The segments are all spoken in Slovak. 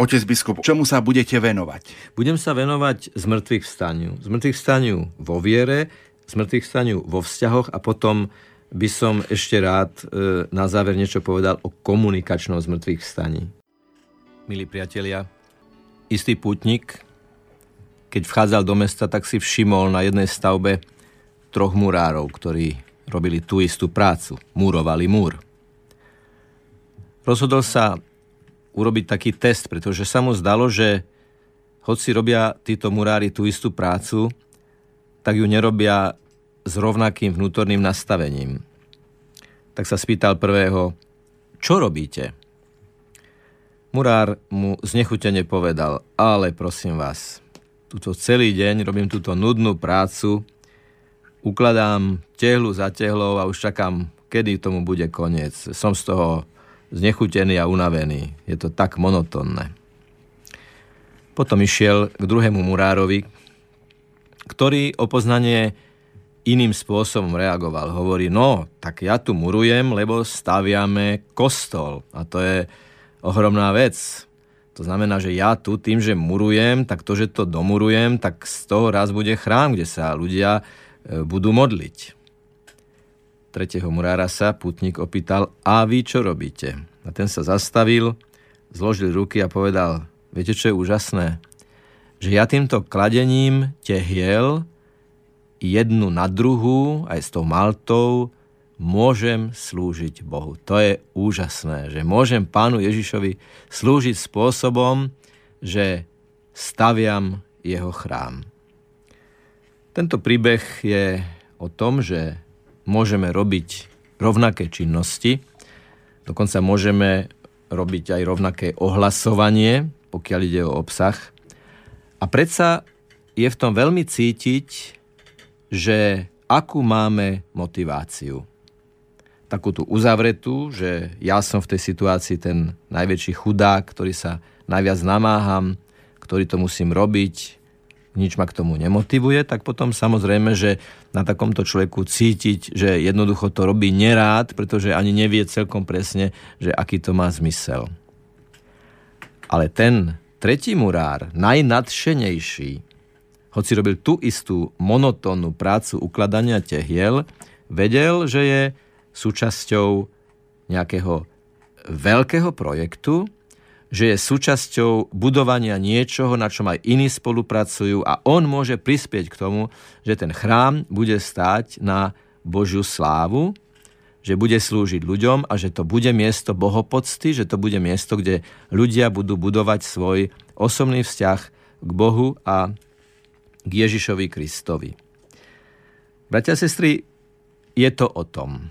Otec biskup, čomu sa budete venovať? Budem sa venovať zmrtvých vstaniu. Zmrtvých vstaniu vo viere, zmrtvých vstaniu vo vzťahoch a potom by som ešte rád e, na záver niečo povedal o komunikačnom zmrtvých vstaní. Milí priatelia, istý putník, keď vchádzal do mesta, tak si všimol na jednej stavbe troch murárov, ktorí robili tú istú prácu, murovali múr. Rozhodol sa urobiť taký test, pretože sa mu zdalo, že hoci robia títo murári tú istú prácu, tak ju nerobia s rovnakým vnútorným nastavením. Tak sa spýtal prvého, čo robíte? Murár mu znechutene povedal, ale prosím vás, túto celý deň robím túto nudnú prácu, ukladám tehlu za tehlou a už čakám, kedy tomu bude koniec. Som z toho znechutený a unavený. Je to tak monotónne. Potom išiel k druhému murárovi, ktorý o poznanie iným spôsobom reagoval. Hovorí, no, tak ja tu murujem, lebo staviame kostol. A to je ohromná vec. To znamená, že ja tu tým, že murujem, tak to, že to domurujem, tak z toho raz bude chrám, kde sa ľudia e, budú modliť tretieho murára sa putník opýtal, a vy čo robíte? A ten sa zastavil, zložil ruky a povedal, viete čo je úžasné? Že ja týmto kladením tehiel jednu na druhú, aj s tou maltou, môžem slúžiť Bohu. To je úžasné, že môžem pánu Ježišovi slúžiť spôsobom, že staviam jeho chrám. Tento príbeh je o tom, že môžeme robiť rovnaké činnosti, dokonca môžeme robiť aj rovnaké ohlasovanie, pokiaľ ide o obsah. A predsa je v tom veľmi cítiť, že akú máme motiváciu. Takú tú uzavretú, že ja som v tej situácii ten najväčší chudák, ktorý sa najviac namáham, ktorý to musím robiť, nič ma k tomu nemotivuje, tak potom samozrejme, že na takomto človeku cítiť, že jednoducho to robí nerád, pretože ani nevie celkom presne, že aký to má zmysel. Ale ten tretí murár, najnadšenejší, hoci robil tú istú monotónnu prácu ukladania tehiel, vedel, že je súčasťou nejakého veľkého projektu, že je súčasťou budovania niečoho, na čom aj iní spolupracujú a on môže prispieť k tomu, že ten chrám bude stáť na Božiu slávu, že bude slúžiť ľuďom a že to bude miesto bohopocty, že to bude miesto, kde ľudia budú budovať svoj osobný vzťah k Bohu a k Ježišovi Kristovi. Bratia a sestry, je to o tom.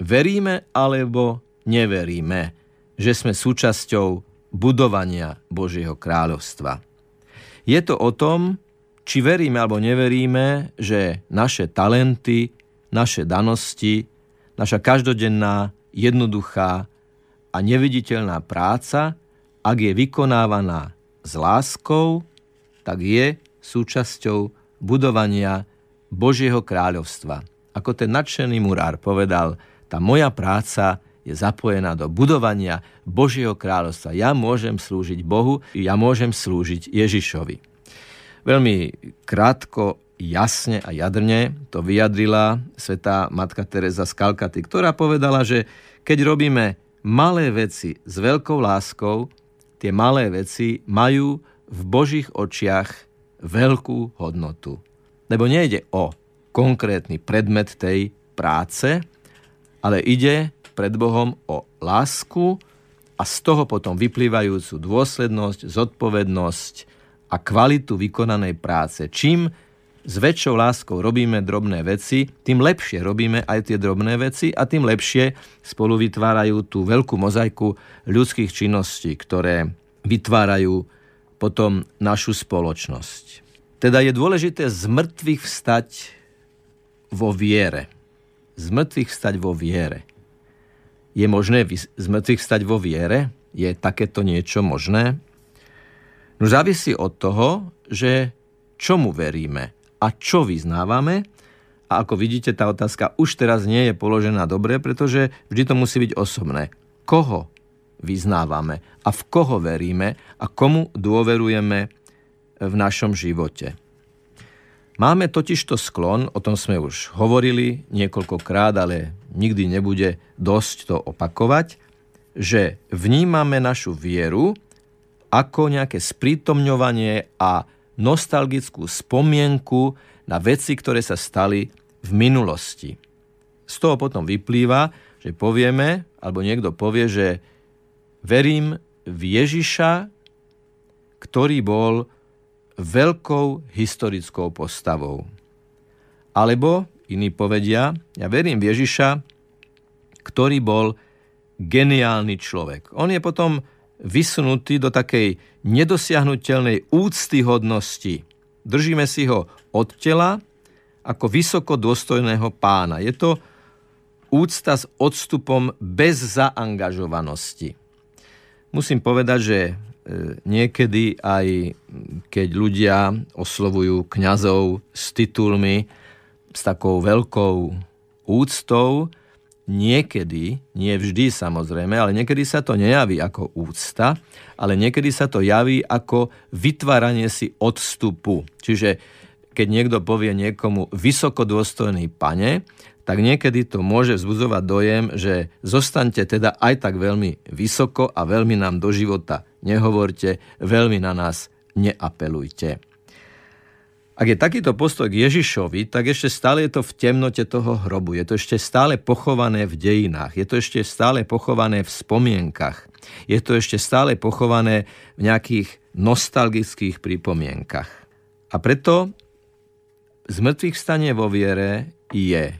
Veríme alebo neveríme, že sme súčasťou budovania Božieho kráľovstva. Je to o tom, či veríme alebo neveríme, že naše talenty, naše danosti, naša každodenná, jednoduchá a neviditeľná práca, ak je vykonávaná s láskou, tak je súčasťou budovania Božieho kráľovstva. Ako ten nadšený murár povedal, tá moja práca je zapojená do budovania Božieho kráľovstva. Ja môžem slúžiť Bohu, ja môžem slúžiť Ježišovi. Veľmi krátko, jasne a jadrne to vyjadrila svetá matka Teresa z Kalkaty, ktorá povedala, že keď robíme malé veci s veľkou láskou, tie malé veci majú v Božích očiach veľkú hodnotu. Lebo nejde o konkrétny predmet tej práce, ale ide pred Bohom o lásku a z toho potom vyplývajúcu dôslednosť, zodpovednosť a kvalitu vykonanej práce. Čím s väčšou láskou robíme drobné veci, tým lepšie robíme aj tie drobné veci a tým lepšie spolu vytvárajú tú veľkú mozaiku ľudských činností, ktoré vytvárajú potom našu spoločnosť. Teda je dôležité z mŕtvych vstať vo viere. Z mŕtvych vstať vo viere. Je možné z mŕtvych stať vo viere? Je takéto niečo možné? No závisí od toho, že čomu veríme a čo vyznávame. A ako vidíte, tá otázka už teraz nie je položená dobre, pretože vždy to musí byť osobné. Koho vyznávame a v koho veríme a komu dôverujeme v našom živote. Máme totižto sklon, o tom sme už hovorili niekoľkokrát, ale nikdy nebude dosť to opakovať, že vnímame našu vieru ako nejaké sprítomňovanie a nostalgickú spomienku na veci, ktoré sa stali v minulosti. Z toho potom vyplýva, že povieme, alebo niekto povie, že verím v Ježiša, ktorý bol veľkou historickou postavou. Alebo iní povedia, ja verím v Ježiša, ktorý bol geniálny človek. On je potom vysunutý do takej nedosiahnutelnej úctyhodnosti. Držíme si ho od tela ako vysoko dôstojného pána. Je to úcta s odstupom bez zaangažovanosti. Musím povedať, že niekedy aj keď ľudia oslovujú kňazov s titulmi, s takou veľkou úctou, niekedy, nie vždy samozrejme, ale niekedy sa to nejaví ako úcta, ale niekedy sa to javí ako vytváranie si odstupu. Čiže keď niekto povie niekomu vysokodôstojný pane, tak niekedy to môže vzbudzovať dojem, že zostaňte teda aj tak veľmi vysoko a veľmi nám do života nehovorte, veľmi na nás neapelujte. Ak je takýto postoj k Ježišovi, tak ešte stále je to v temnote toho hrobu. Je to ešte stále pochované v dejinách. Je to ešte stále pochované v spomienkach. Je to ešte stále pochované v nejakých nostalgických pripomienkach. A preto zmrtvých stane vo viere je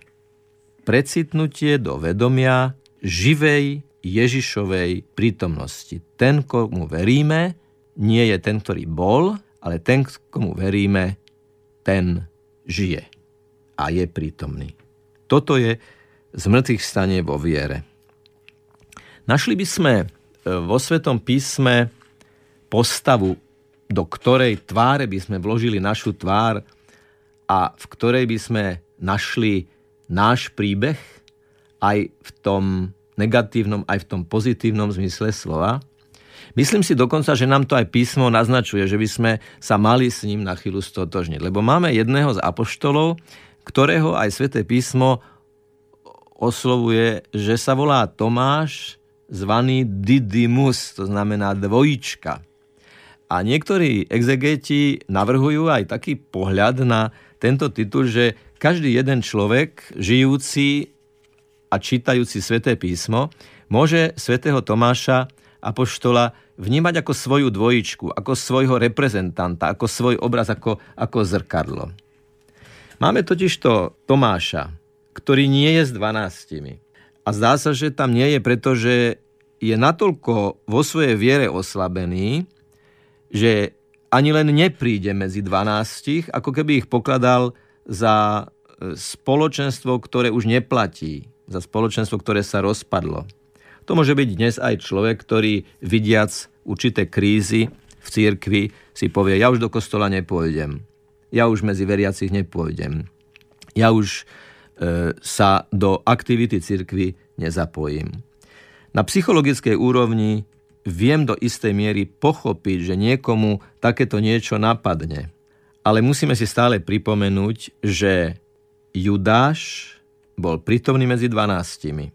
precitnutie do vedomia živej Ježišovej prítomnosti. Ten, komu veríme, nie je ten, ktorý bol, ale ten, komu veríme, ten žije a je prítomný. Toto je z mŕtvych stane vo viere. Našli by sme e, vo Svetom písme postavu, do ktorej tváre by sme vložili našu tvár a v ktorej by sme našli náš príbeh aj v tom negatívnom, aj v tom pozitívnom zmysle slova. Myslím si dokonca, že nám to aj písmo naznačuje, že by sme sa mali s ním na chvíľu stotožniť. Lebo máme jedného z apoštolov, ktorého aj sväté písmo oslovuje, že sa volá Tomáš, zvaný Didymus, to znamená dvojička. A niektorí exegeti navrhujú aj taký pohľad na tento titul, že každý jeden človek, žijúci a čítajúci sväté písmo, môže svätého Tomáša apoštola vnímať ako svoju dvojičku, ako svojho reprezentanta, ako svoj obraz, ako, ako zrkadlo. Máme totižto Tomáša, ktorý nie je s dvanáctimi. A zdá sa, že tam nie je, pretože je natoľko vo svojej viere oslabený, že ani len nepríde medzi dvanástich, ako keby ich pokladal za e, spoločenstvo, ktoré už neplatí, za spoločenstvo, ktoré sa rozpadlo. To môže byť dnes aj človek, ktorý vidiac určité krízy v cirkvi si povie, ja už do kostola nepôjdem, ja už medzi veriacich nepôjdem, ja už e, sa do aktivity cirkvy nezapojím. Na psychologickej úrovni viem do istej miery pochopiť, že niekomu takéto niečo napadne. Ale musíme si stále pripomenúť, že Judáš bol prítomný medzi dvanáctimi.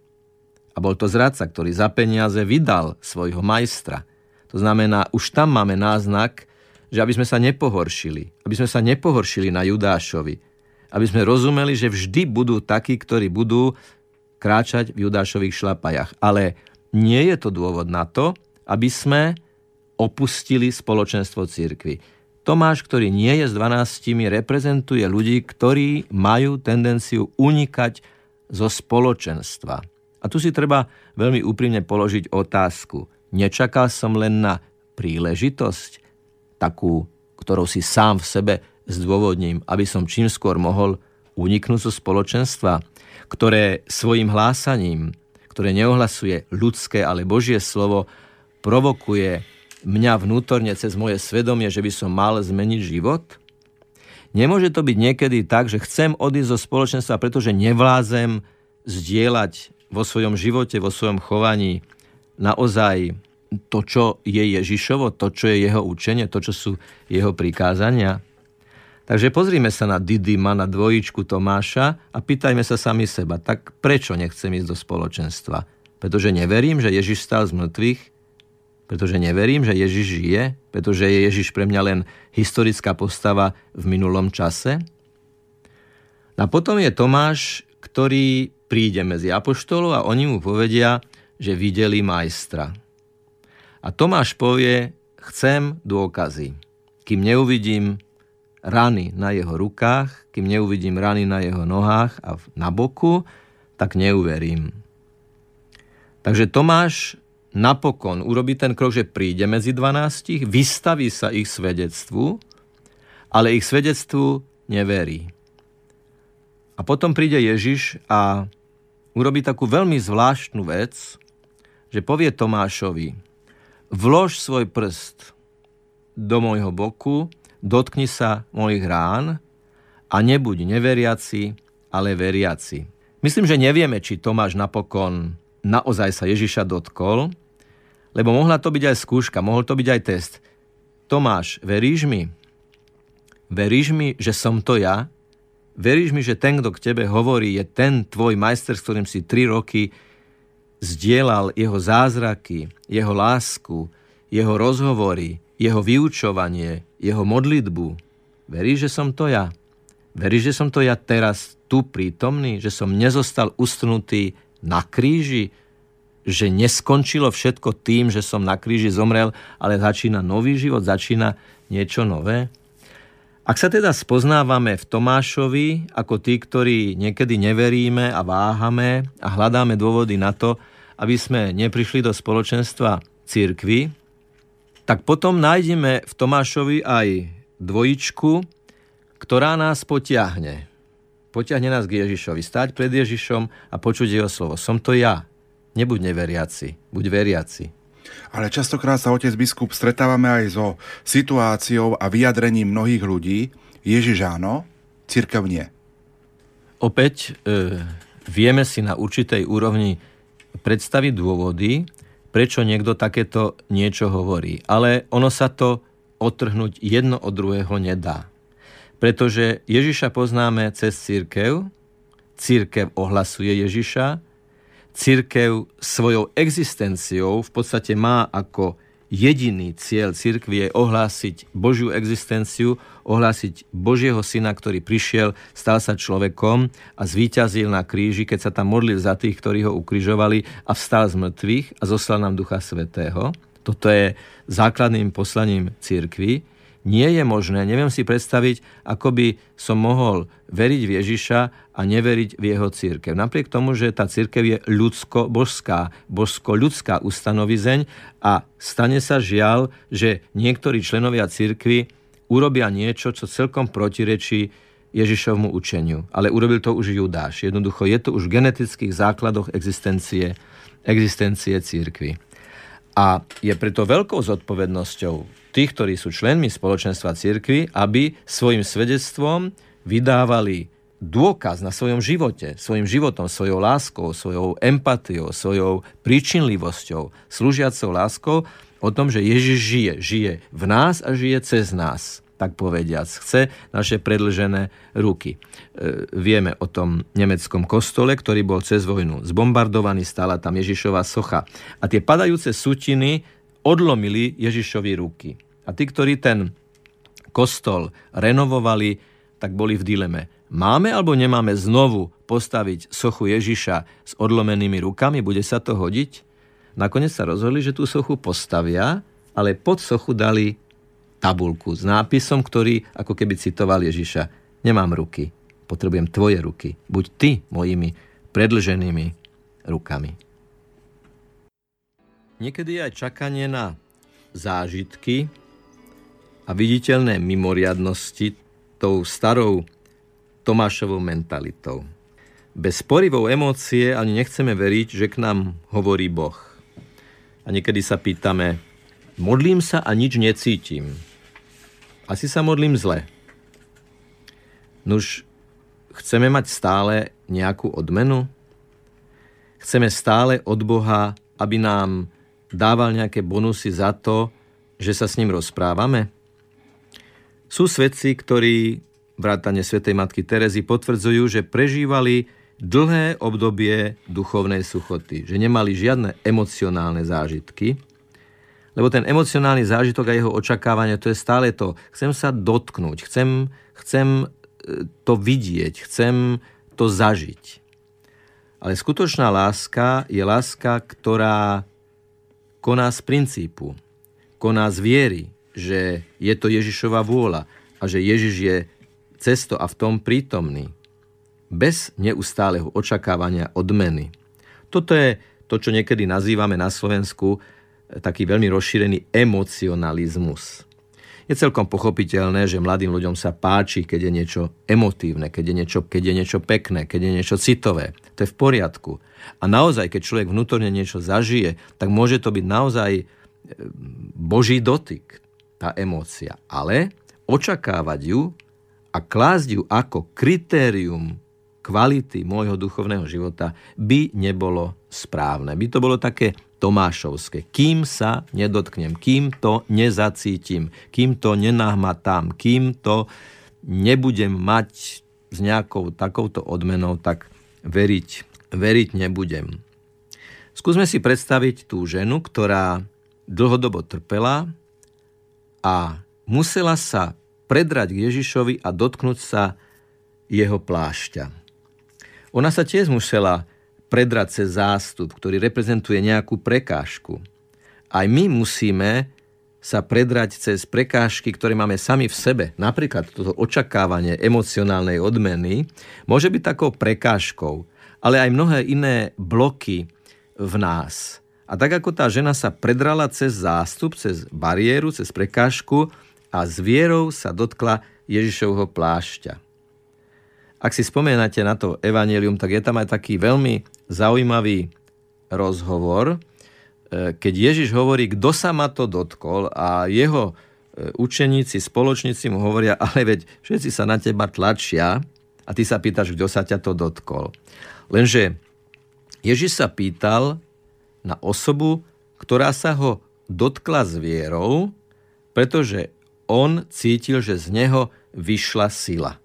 A bol to zradca, ktorý za peniaze vydal svojho majstra. To znamená, už tam máme náznak, že aby sme sa nepohoršili. Aby sme sa nepohoršili na Judášovi. Aby sme rozumeli, že vždy budú takí, ktorí budú kráčať v Judášových šlapajach. Ale nie je to dôvod na to, aby sme opustili spoločenstvo církvy. Tomáš, ktorý nie je s dvanáctimi, reprezentuje ľudí, ktorí majú tendenciu unikať zo spoločenstva. A tu si treba veľmi úprimne položiť otázku. Nečakal som len na príležitosť, takú, ktorou si sám v sebe zdôvodním, aby som čím skôr mohol uniknúť zo spoločenstva, ktoré svojim hlásaním, ktoré neohlasuje ľudské, ale Božie slovo, provokuje mňa vnútorne cez moje svedomie, že by som mal zmeniť život? Nemôže to byť niekedy tak, že chcem odísť zo spoločenstva, pretože nevládzem zdieľať vo svojom živote, vo svojom chovaní naozaj to, čo je Ježišovo, to, čo je jeho učenie, to, čo sú jeho prikázania? Takže pozrime sa na Didyma, na dvojičku Tomáša a pýtajme sa sami seba, tak prečo nechcem ísť do spoločenstva? Pretože neverím, že Ježiš stal z mŕtvych? Pretože neverím, že Ježiš žije? Pretože je Ježiš pre mňa len historická postava v minulom čase? A potom je Tomáš, ktorý príde medzi apoštolov a oni mu povedia, že videli majstra. A Tomáš povie, chcem dôkazy. Kým neuvidím rany na jeho rukách, kým neuvidím rany na jeho nohách a na boku, tak neuverím. Takže Tomáš napokon urobí ten krok, že príde medzi 12, vystaví sa ich svedectvu, ale ich svedectvu neverí. A potom príde Ježiš a urobí takú veľmi zvláštnu vec, že povie Tomášovi, vlož svoj prst do môjho boku, dotkni sa mojich rán a nebuď neveriaci, ale veriaci. Myslím, že nevieme, či Tomáš napokon naozaj sa Ježiša dotkol, lebo mohla to byť aj skúška, mohol to byť aj test. Tomáš, veríš mi? Veríš mi, že som to ja? Veríš mi, že ten, kto k tebe hovorí, je ten tvoj majster, s ktorým si tri roky zdieľal jeho zázraky, jeho lásku, jeho rozhovory, jeho vyučovanie, jeho modlitbu. Veríš, že som to ja? Veríš, že som to ja teraz tu prítomný? Že som nezostal ustnutý na kríži? Že neskončilo všetko tým, že som na kríži zomrel, ale začína nový život, začína niečo nové? Ak sa teda spoznávame v Tomášovi ako tí, ktorí niekedy neveríme a váhame a hľadáme dôvody na to, aby sme neprišli do spoločenstva církvy, tak potom nájdeme v Tomášovi aj dvojičku, ktorá nás potiahne. Potiahne nás k Ježišovi. Stať pred Ježišom a počuť jeho slovo. Som to ja. Nebuď neveriaci, buď veriaci. Ale častokrát sa otec biskup stretávame aj so situáciou a vyjadrením mnohých ľudí. Ježiš áno, církev nie. Opäť e, vieme si na určitej úrovni predstaviť dôvody, prečo niekto takéto niečo hovorí. Ale ono sa to otrhnúť jedno od druhého nedá. Pretože Ježiša poznáme cez církev, církev ohlasuje Ježiša, Církev svojou existenciou v podstate má ako jediný cieľ cirkvi je ohlásiť Božiu existenciu, ohlásiť Božieho syna, ktorý prišiel, stal sa človekom a zvíťazil na kríži, keď sa tam modlil za tých, ktorí ho ukrižovali a vstal z mŕtvych a zoslal nám Ducha Svetého. Toto je základným poslaním církvy nie je možné, neviem si predstaviť, ako by som mohol veriť v Ježiša a neveriť v jeho církev. Napriek tomu, že tá církev je ľudsko-božská, božsko-ľudská ustanovizeň a stane sa žiaľ, že niektorí členovia církvy urobia niečo, čo celkom protirečí Ježišovmu učeniu. Ale urobil to už Judáš. Jednoducho je to už v genetických základoch existencie, existencie církvy. A je preto veľkou zodpovednosťou tých, ktorí sú členmi spoločenstva cirkvy, aby svojim svedectvom vydávali dôkaz na svojom živote, svojim životom, svojou láskou, svojou empatiou, svojou príčinlivosťou, slúžiacou láskou o tom, že Ježiš žije. Žije v nás a žije cez nás tak povediac. Chce naše predlžené ruky. E, vieme o tom nemeckom kostole, ktorý bol cez vojnu zbombardovaný, stála tam Ježišova socha. A tie padajúce sutiny odlomili Ježišovi ruky. A tí, ktorí ten kostol renovovali, tak boli v dileme. Máme alebo nemáme znovu postaviť sochu Ježiša s odlomenými rukami? Bude sa to hodiť? Nakoniec sa rozhodli, že tú sochu postavia, ale pod sochu dali tabulku s nápisom, ktorý ako keby citoval Ježiša. Nemám ruky, potrebujem tvoje ruky. Buď ty mojimi predlženými rukami. Niekedy aj čakanie na zážitky a viditeľné mimoriadnosti tou starou Tomášovou mentalitou. Bez porivou emócie ani nechceme veriť, že k nám hovorí Boh. A niekedy sa pýtame, modlím sa a nič necítim. Asi sa modlím zle. Nuž, chceme mať stále nejakú odmenu? Chceme stále od Boha, aby nám dával nejaké bonusy za to, že sa s ním rozprávame? Sú svedci, ktorí vrátane svätej matky Terezy potvrdzujú, že prežívali dlhé obdobie duchovnej suchoty, že nemali žiadne emocionálne zážitky, lebo ten emocionálny zážitok a jeho očakávanie, to je stále to, chcem sa dotknúť, chcem, chcem e, to vidieť, chcem to zažiť. Ale skutočná láska je láska, ktorá koná z princípu, koná z viery, že je to Ježišova vôľa a že Ježiš je cesto a v tom prítomný. Bez neustáleho očakávania odmeny. Toto je to, čo niekedy nazývame na Slovensku taký veľmi rozšírený emocionalizmus. Je celkom pochopiteľné, že mladým ľuďom sa páči, keď je niečo emotívne, keď je niečo, keď je niečo pekné, keď je niečo citové. To je v poriadku. A naozaj, keď človek vnútorne niečo zažije, tak môže to byť naozaj e, boží dotyk, tá emócia. Ale očakávať ju a klásť ju ako kritérium kvality môjho duchovného života by nebolo správne. By to bolo také Tomášovské. Kým sa nedotknem, kým to nezacítim, kým to nenahmatám, kým to nebudem mať s nejakou takouto odmenou, tak veriť, veriť nebudem. Skúsme si predstaviť tú ženu, ktorá dlhodobo trpela a musela sa predrať k Ježišovi a dotknúť sa jeho plášťa. Ona sa tiež musela predrať cez zástup, ktorý reprezentuje nejakú prekážku. Aj my musíme sa predrať cez prekážky, ktoré máme sami v sebe. Napríklad toto očakávanie emocionálnej odmeny môže byť takou prekážkou, ale aj mnohé iné bloky v nás. A tak ako tá žena sa predrala cez zástup, cez bariéru, cez prekážku a s vierou sa dotkla Ježišovho plášťa. Ak si spomínate na to evanelium, tak je tam aj taký veľmi zaujímavý rozhovor, e, keď Ježiš hovorí, kto sa ma to dotkol a jeho e, učeníci, spoločníci mu hovoria, ale veď všetci sa na teba tlačia a ty sa pýtaš, kto sa ťa to dotkol. Lenže Ježiš sa pýtal na osobu, ktorá sa ho dotkla s vierou, pretože on cítil, že z neho vyšla sila.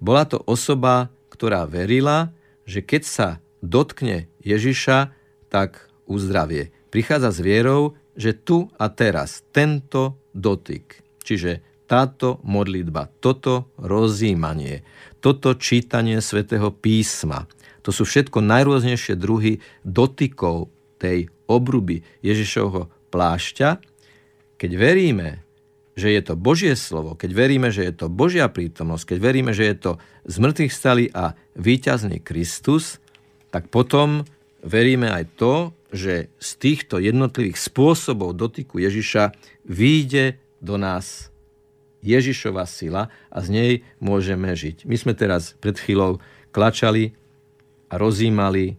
Bola to osoba, ktorá verila, že keď sa dotkne Ježiša, tak uzdravie. Prichádza s vierou, že tu a teraz tento dotyk, čiže táto modlitba, toto rozímanie, toto čítanie svätého písma, to sú všetko najrôznejšie druhy dotykov tej obruby Ježišovho plášťa. Keď veríme, že je to Božie slovo, keď veríme, že je to Božia prítomnosť, keď veríme, že je to z stali a víťazný Kristus, tak potom veríme aj to, že z týchto jednotlivých spôsobov dotyku Ježiša výjde do nás Ježišova sila a z nej môžeme žiť. My sme teraz pred chvíľou klačali a rozímali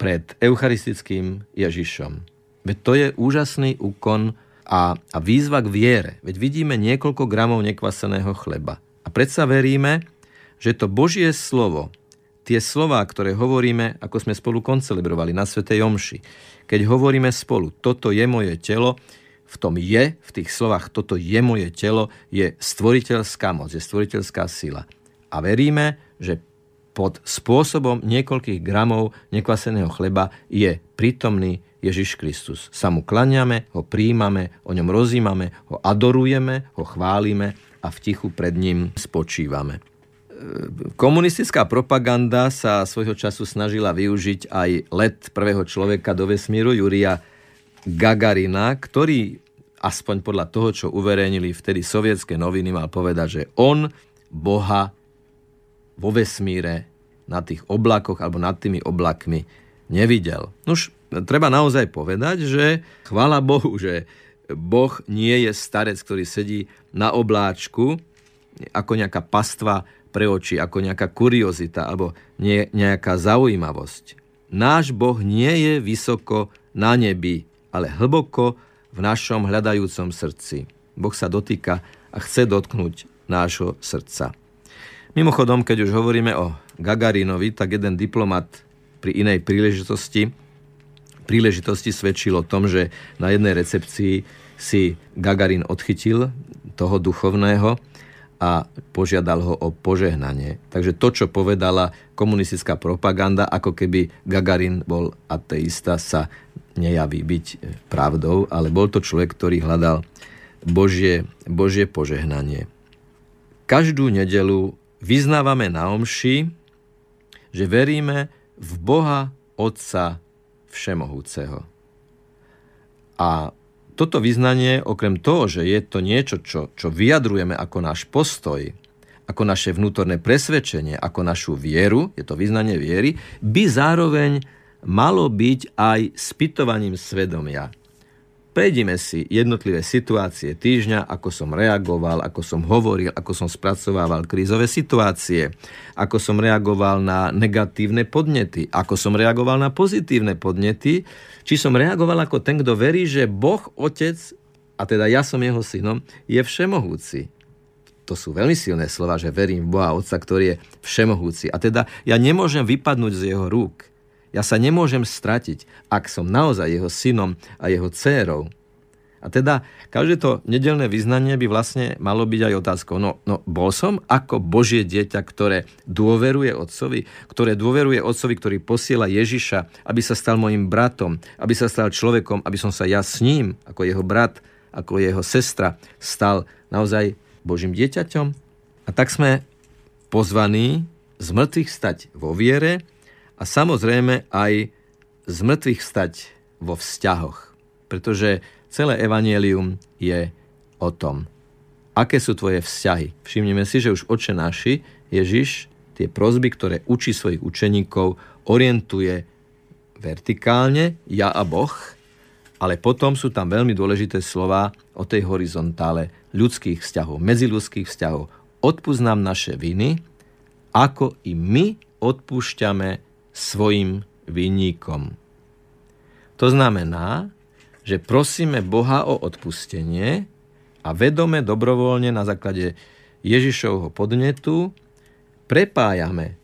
pred eucharistickým Ježišom. Veď to je úžasný úkon a, a výzva k viere. Veď vidíme niekoľko gramov nekvaseného chleba. A predsa veríme, že to Božie slovo, tie slová, ktoré hovoríme, ako sme spolu koncelebrovali na Svetej Omši, keď hovoríme spolu, toto je moje telo, v tom je, v tých slovách, toto je moje telo, je stvoriteľská moc, je stvoriteľská sila. A veríme, že pod spôsobom niekoľkých gramov nekvaseného chleba je prítomný Ježiš Kristus. Sa mu klaniame, ho príjmame, o ňom rozímame, ho adorujeme, ho chválime a v tichu pred ním spočívame. Komunistická propaganda sa svojho času snažila využiť aj let prvého človeka do vesmíru, Juria Gagarina, ktorý aspoň podľa toho, čo uverejnili vtedy sovietské noviny, mal povedať, že on Boha vo vesmíre na tých oblakoch alebo nad tými oblakmi nevidel. Nuž, treba naozaj povedať, že chvála Bohu, že Boh nie je starec, ktorý sedí na obláčku ako nejaká pastva pre oči, ako nejaká kuriozita alebo nie, nejaká zaujímavosť. Náš Boh nie je vysoko na nebi, ale hlboko v našom hľadajúcom srdci. Boh sa dotýka a chce dotknúť nášho srdca. Mimochodom, keď už hovoríme o Gagarinovi, tak jeden diplomat pri inej príležitosti príležitosti svedčil o tom, že na jednej recepcii si Gagarin odchytil toho duchovného a požiadal ho o požehnanie. Takže to, čo povedala komunistická propaganda, ako keby Gagarin bol ateista, sa nejaví byť pravdou, ale bol to človek, ktorý hľadal Božie, Božie požehnanie. Každú nedelu vyznávame na omši, že veríme v Boha Otca Všemohúceho. A toto vyznanie, okrem toho, že je to niečo, čo, čo vyjadrujeme ako náš postoj, ako naše vnútorné presvedčenie, ako našu vieru, je to vyznanie viery, by zároveň malo byť aj spytovaním svedomia. Prejdime si jednotlivé situácie týždňa, ako som reagoval, ako som hovoril, ako som spracovával krízové situácie, ako som reagoval na negatívne podnety, ako som reagoval na pozitívne podnety, či som reagoval ako ten, kto verí, že Boh, Otec, a teda ja som jeho synom, je všemohúci. To sú veľmi silné slova, že verím v Boha Otca, ktorý je všemohúci. A teda ja nemôžem vypadnúť z jeho rúk. Ja sa nemôžem stratiť, ak som naozaj jeho synom a jeho dcérou. A teda každé to nedelné vyznanie by vlastne malo byť aj otázkou. No, no bol som ako Božie dieťa, ktoré dôveruje Otcovi, ktoré dôveruje Otcovi, ktorý posiela Ježiša, aby sa stal mojim bratom, aby sa stal človekom, aby som sa ja s ním, ako jeho brat, ako jeho sestra, stal naozaj Božím dieťaťom. A tak sme pozvaní z mŕtvych stať vo viere, a samozrejme aj z mŕtvych stať vo vzťahoch. Pretože celé evanielium je o tom, aké sú tvoje vzťahy. Všimnime si, že už oče naši, Ježiš, tie prozby, ktoré učí svojich učeníkov, orientuje vertikálne, ja a Boh, ale potom sú tam veľmi dôležité slova o tej horizontále ľudských vzťahov, medziľudských vzťahov. Odpúsť nám naše viny, ako i my odpúšťame svojim vinníkom. To znamená, že prosíme Boha o odpustenie a vedome, dobrovoľne na základe Ježišovho podnetu prepájame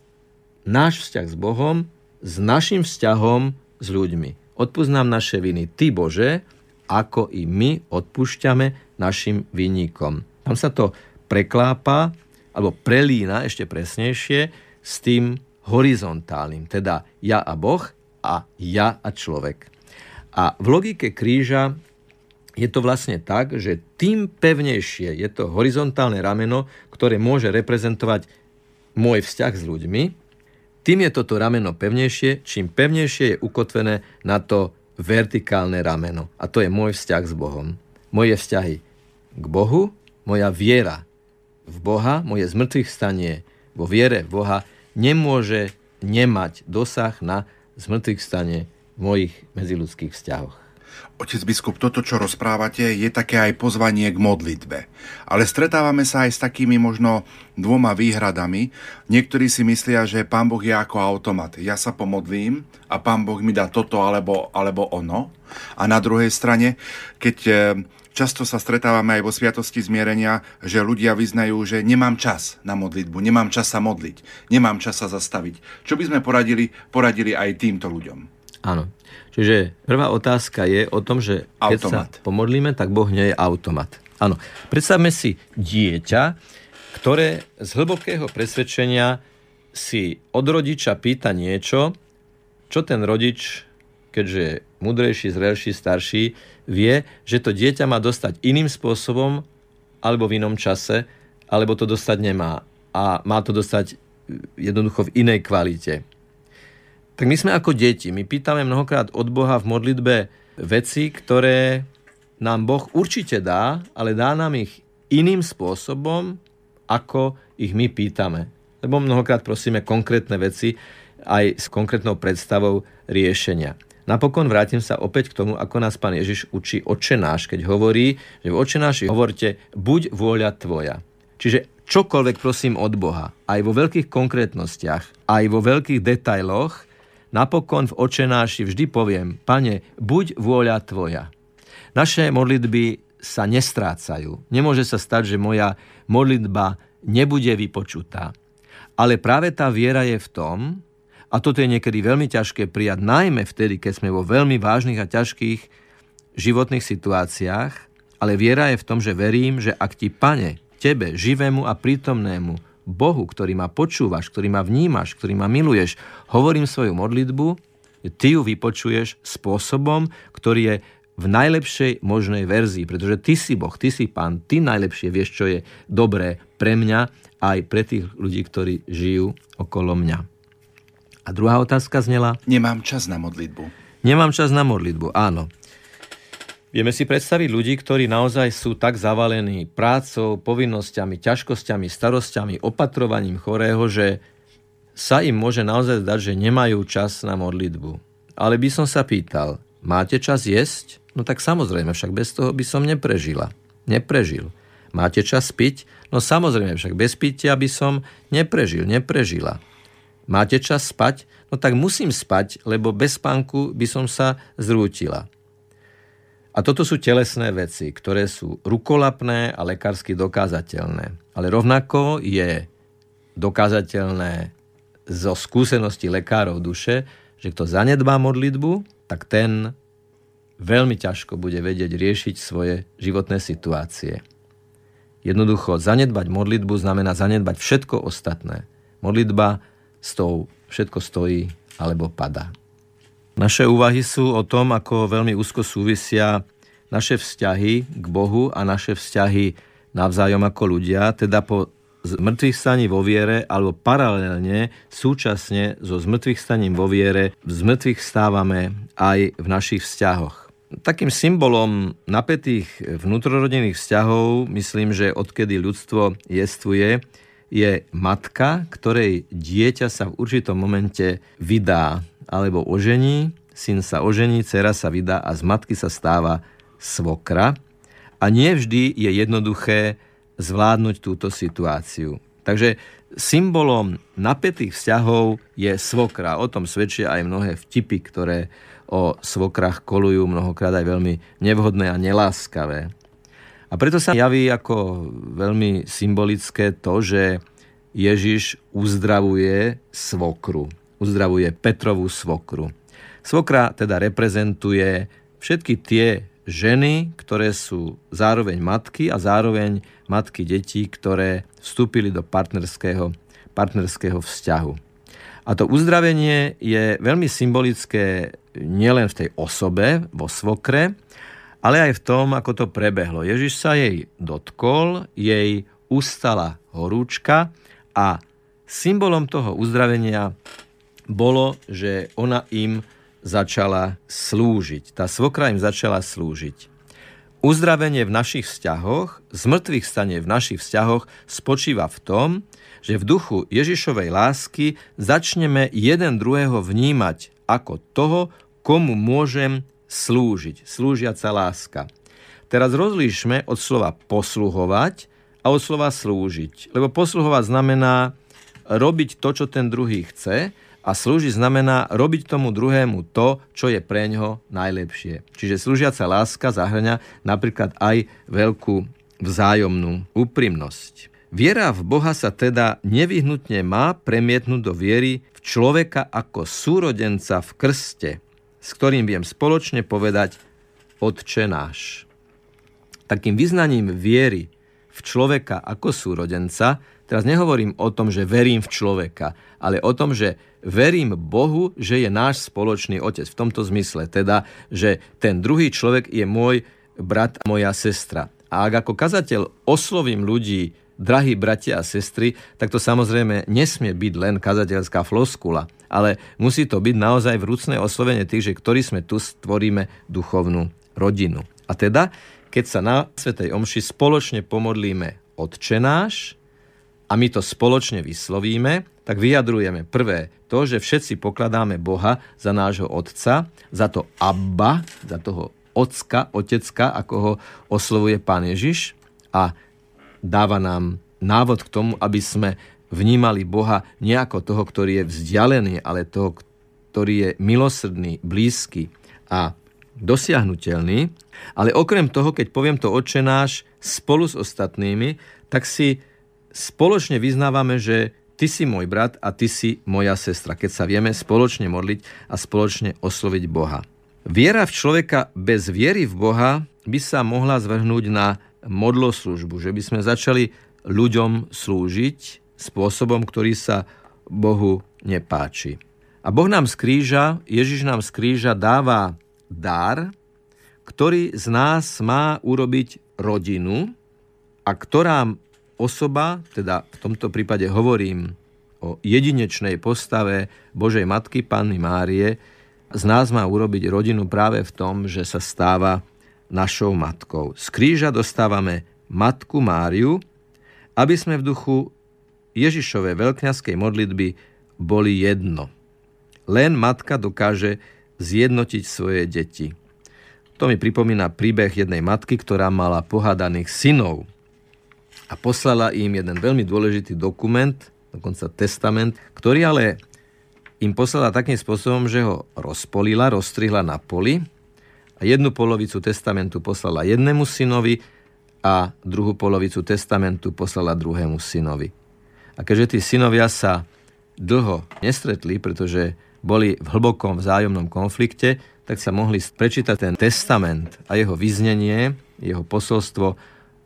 náš vzťah s Bohom s našim vzťahom s ľuďmi. Odpúsť naše viny, Ty Bože, ako i my odpúšťame našim vinníkom. Tam sa to preklápa, alebo prelína ešte presnejšie s tým horizontálnym, teda ja a Boh a ja a človek. A v logike kríža je to vlastne tak, že tým pevnejšie je to horizontálne rameno, ktoré môže reprezentovať môj vzťah s ľuďmi, tým je toto rameno pevnejšie, čím pevnejšie je ukotvené na to vertikálne rameno. A to je môj vzťah s Bohom. Moje vzťahy k Bohu, moja viera v Boha, moje zmrtvých stanie vo viere v Boha nemôže nemať dosah na zmrtvých stane v mojich medziludských vzťahoch. Otec biskup, toto, čo rozprávate, je také aj pozvanie k modlitbe. Ale stretávame sa aj s takými možno dvoma výhradami. Niektorí si myslia, že pán Boh je ako automat. Ja sa pomodlím a pán Boh mi dá toto alebo, alebo ono. A na druhej strane, keď Často sa stretávame aj vo Sviatosti zmierenia, že ľudia vyznajú, že nemám čas na modlitbu, nemám čas sa modliť, nemám čas sa zastaviť. Čo by sme poradili, poradili aj týmto ľuďom? Áno. Čiže prvá otázka je o tom, že keď automat. sa pomodlíme, tak Boh nie je automat. Áno. Predstavme si dieťa, ktoré z hlbokého presvedčenia si od rodiča pýta niečo, čo ten rodič, keďže je mudrejší, zrelší, starší, vie, že to dieťa má dostať iným spôsobom alebo v inom čase, alebo to dostať nemá. A má to dostať jednoducho v inej kvalite. Tak my sme ako deti, my pýtame mnohokrát od Boha v modlitbe veci, ktoré nám Boh určite dá, ale dá nám ich iným spôsobom, ako ich my pýtame. Lebo mnohokrát prosíme konkrétne veci aj s konkrétnou predstavou riešenia. Napokon vrátim sa opäť k tomu, ako nás pán Ježiš učí očenáš, keď hovorí, že v očenáši hovorte buď vôľa tvoja. Čiže čokoľvek prosím od Boha, aj vo veľkých konkrétnostiach, aj vo veľkých detailoch, napokon v očenáši vždy poviem, pane, buď vôľa tvoja. Naše modlitby sa nestrácajú. Nemôže sa stať, že moja modlitba nebude vypočutá. Ale práve tá viera je v tom, A toto je niekedy veľmi ťažké prijať, najmä vtedy, keď sme vo veľmi vážnych a ťažkých životných situáciách, ale viera je v tom, že verím, že ak ti, pane, tebe, živému a prítomnému, Bohu, ktorý ma počúvaš, ktorý ma vnímaš, ktorý ma miluješ, hovorím svoju modlitbu, ty ju vypočuješ spôsobom, ktorý je v najlepšej možnej verzii, pretože ty si Boh, ty si Pán, ty najlepšie vieš, čo je dobré pre mňa aj pre tých ľudí, ktorí žijú okolo mňa. A druhá otázka znela? Nemám čas na modlitbu. Nemám čas na modlitbu, áno. Vieme si predstaviť ľudí, ktorí naozaj sú tak zavalení prácou, povinnosťami, ťažkosťami, starosťami, opatrovaním chorého, že sa im môže naozaj zdať, že nemajú čas na modlitbu. Ale by som sa pýtal, máte čas jesť? No tak samozrejme, však bez toho by som neprežila. Neprežil. Máte čas piť? No samozrejme, však bez pitia by som neprežil, neprežila. Máte čas spať? No tak musím spať, lebo bez spánku by som sa zrútila. A toto sú telesné veci, ktoré sú rukolapné a lekársky dokázateľné. Ale rovnako je dokázateľné zo skúsenosti lekárov duše, že kto zanedbá modlitbu, tak ten veľmi ťažko bude vedieť riešiť svoje životné situácie. Jednoducho, zanedbať modlitbu znamená zanedbať všetko ostatné. Modlitba s tou všetko stojí alebo padá. Naše úvahy sú o tom, ako veľmi úzko súvisia naše vzťahy k Bohu a naše vzťahy navzájom ako ľudia, teda po zmrtvých staní vo viere alebo paralelne súčasne so zmrtvých staním vo viere zmrtvých stávame aj v našich vzťahoch. Takým symbolom napätých vnútrorodinných vzťahov, myslím, že odkedy ľudstvo jestvuje, je matka, ktorej dieťa sa v určitom momente vydá alebo ožení, syn sa ožení, dcera sa vydá a z matky sa stáva svokra a nie vždy je jednoduché zvládnuť túto situáciu. Takže symbolom napätých vzťahov je svokra. O tom svedčia aj mnohé vtipy, ktoré o svokrach kolujú mnohokrát aj veľmi nevhodné a neláskavé. A preto sa javí ako veľmi symbolické to, že Ježiš uzdravuje svokru uzdravuje Petrovú svokru. Svokra teda reprezentuje všetky tie ženy, ktoré sú zároveň matky a zároveň matky detí, ktoré vstúpili do partnerského, partnerského vzťahu. A to uzdravenie je veľmi symbolické nielen v tej osobe, vo svokre, ale aj v tom, ako to prebehlo. Ježiš sa jej dotkol, jej ustala horúčka a symbolom toho uzdravenia bolo, že ona im začala slúžiť. Tá svokra im začala slúžiť. Uzdravenie v našich vzťahoch, zmrtvých stane v našich vzťahoch spočíva v tom, že v duchu Ježišovej lásky začneme jeden druhého vnímať ako toho, komu môžem slúžiť. Slúžiaca láska. Teraz rozlíšme od slova posluhovať a od slova slúžiť. Lebo posluhovať znamená robiť to, čo ten druhý chce a slúžiť znamená robiť tomu druhému to, čo je pre ňoho najlepšie. Čiže slúžiaca láska zahrňa napríklad aj veľkú vzájomnú úprimnosť. Viera v Boha sa teda nevyhnutne má premietnúť do viery v človeka ako súrodenca v krste, s ktorým viem spoločne povedať Otče náš. Takým vyznaním viery v človeka ako súrodenca Teraz nehovorím o tom, že verím v človeka, ale o tom, že verím Bohu, že je náš spoločný otec. V tomto zmysle teda, že ten druhý človek je môj brat a moja sestra. A ak ako kazateľ oslovím ľudí, drahí bratia a sestry, tak to samozrejme nesmie byť len kazateľská floskula, ale musí to byť naozaj vrúcne oslovenie tých, že ktorí sme tu stvoríme duchovnú rodinu. A teda, keď sa na Svetej Omši spoločne pomodlíme Otčenáš, a my to spoločne vyslovíme, tak vyjadrujeme prvé to, že všetci pokladáme Boha za nášho Otca, za to Abba, za toho Ocka, Otecka, ako ho oslovuje Pán Ježiš a dáva nám návod k tomu, aby sme vnímali Boha nie ako toho, ktorý je vzdialený, ale toho, ktorý je milosrdný, blízky a dosiahnutelný. Ale okrem toho, keď poviem to očenáš spolu s ostatnými, tak si spoločne vyznávame, že ty si môj brat a ty si moja sestra, keď sa vieme spoločne modliť a spoločne osloviť Boha. Viera v človeka bez viery v Boha by sa mohla zvrhnúť na modloslužbu, že by sme začali ľuďom slúžiť spôsobom, ktorý sa Bohu nepáči. A Boh nám z kríža, Ježiš nám z kríža dáva dar, ktorý z nás má urobiť rodinu a ktorá osoba, teda v tomto prípade hovorím o jedinečnej postave Božej Matky Panny Márie, z nás má urobiť rodinu práve v tom, že sa stáva našou matkou. Z kríža dostávame Matku Máriu, aby sme v duchu Ježišovej veľkňaskej modlitby boli jedno. Len matka dokáže zjednotiť svoje deti. To mi pripomína príbeh jednej matky, ktorá mala pohádaných synov a poslala im jeden veľmi dôležitý dokument, dokonca testament, ktorý ale im poslala takým spôsobom, že ho rozpolila, rozstrihla na poli a jednu polovicu testamentu poslala jednému synovi a druhú polovicu testamentu poslala druhému synovi. A keďže tí synovia sa dlho nestretli, pretože boli v hlbokom vzájomnom konflikte, tak sa mohli prečítať ten testament a jeho vyznenie, jeho posolstvo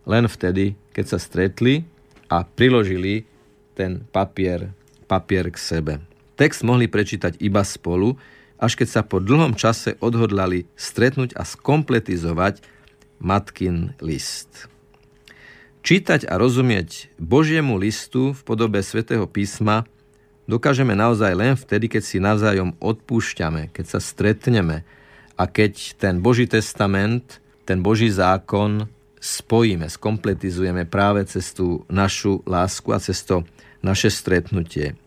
len vtedy, keď sa stretli a priložili ten papier, papier k sebe. Text mohli prečítať iba spolu, až keď sa po dlhom čase odhodlali stretnúť a skompletizovať matkin list. Čítať a rozumieť Božiemu listu v podobe svätého písma dokážeme naozaj len vtedy, keď si navzájom odpúšťame, keď sa stretneme a keď ten Boží testament, ten Boží zákon spojíme, skompletizujeme práve cez tú našu lásku a cez to naše stretnutie.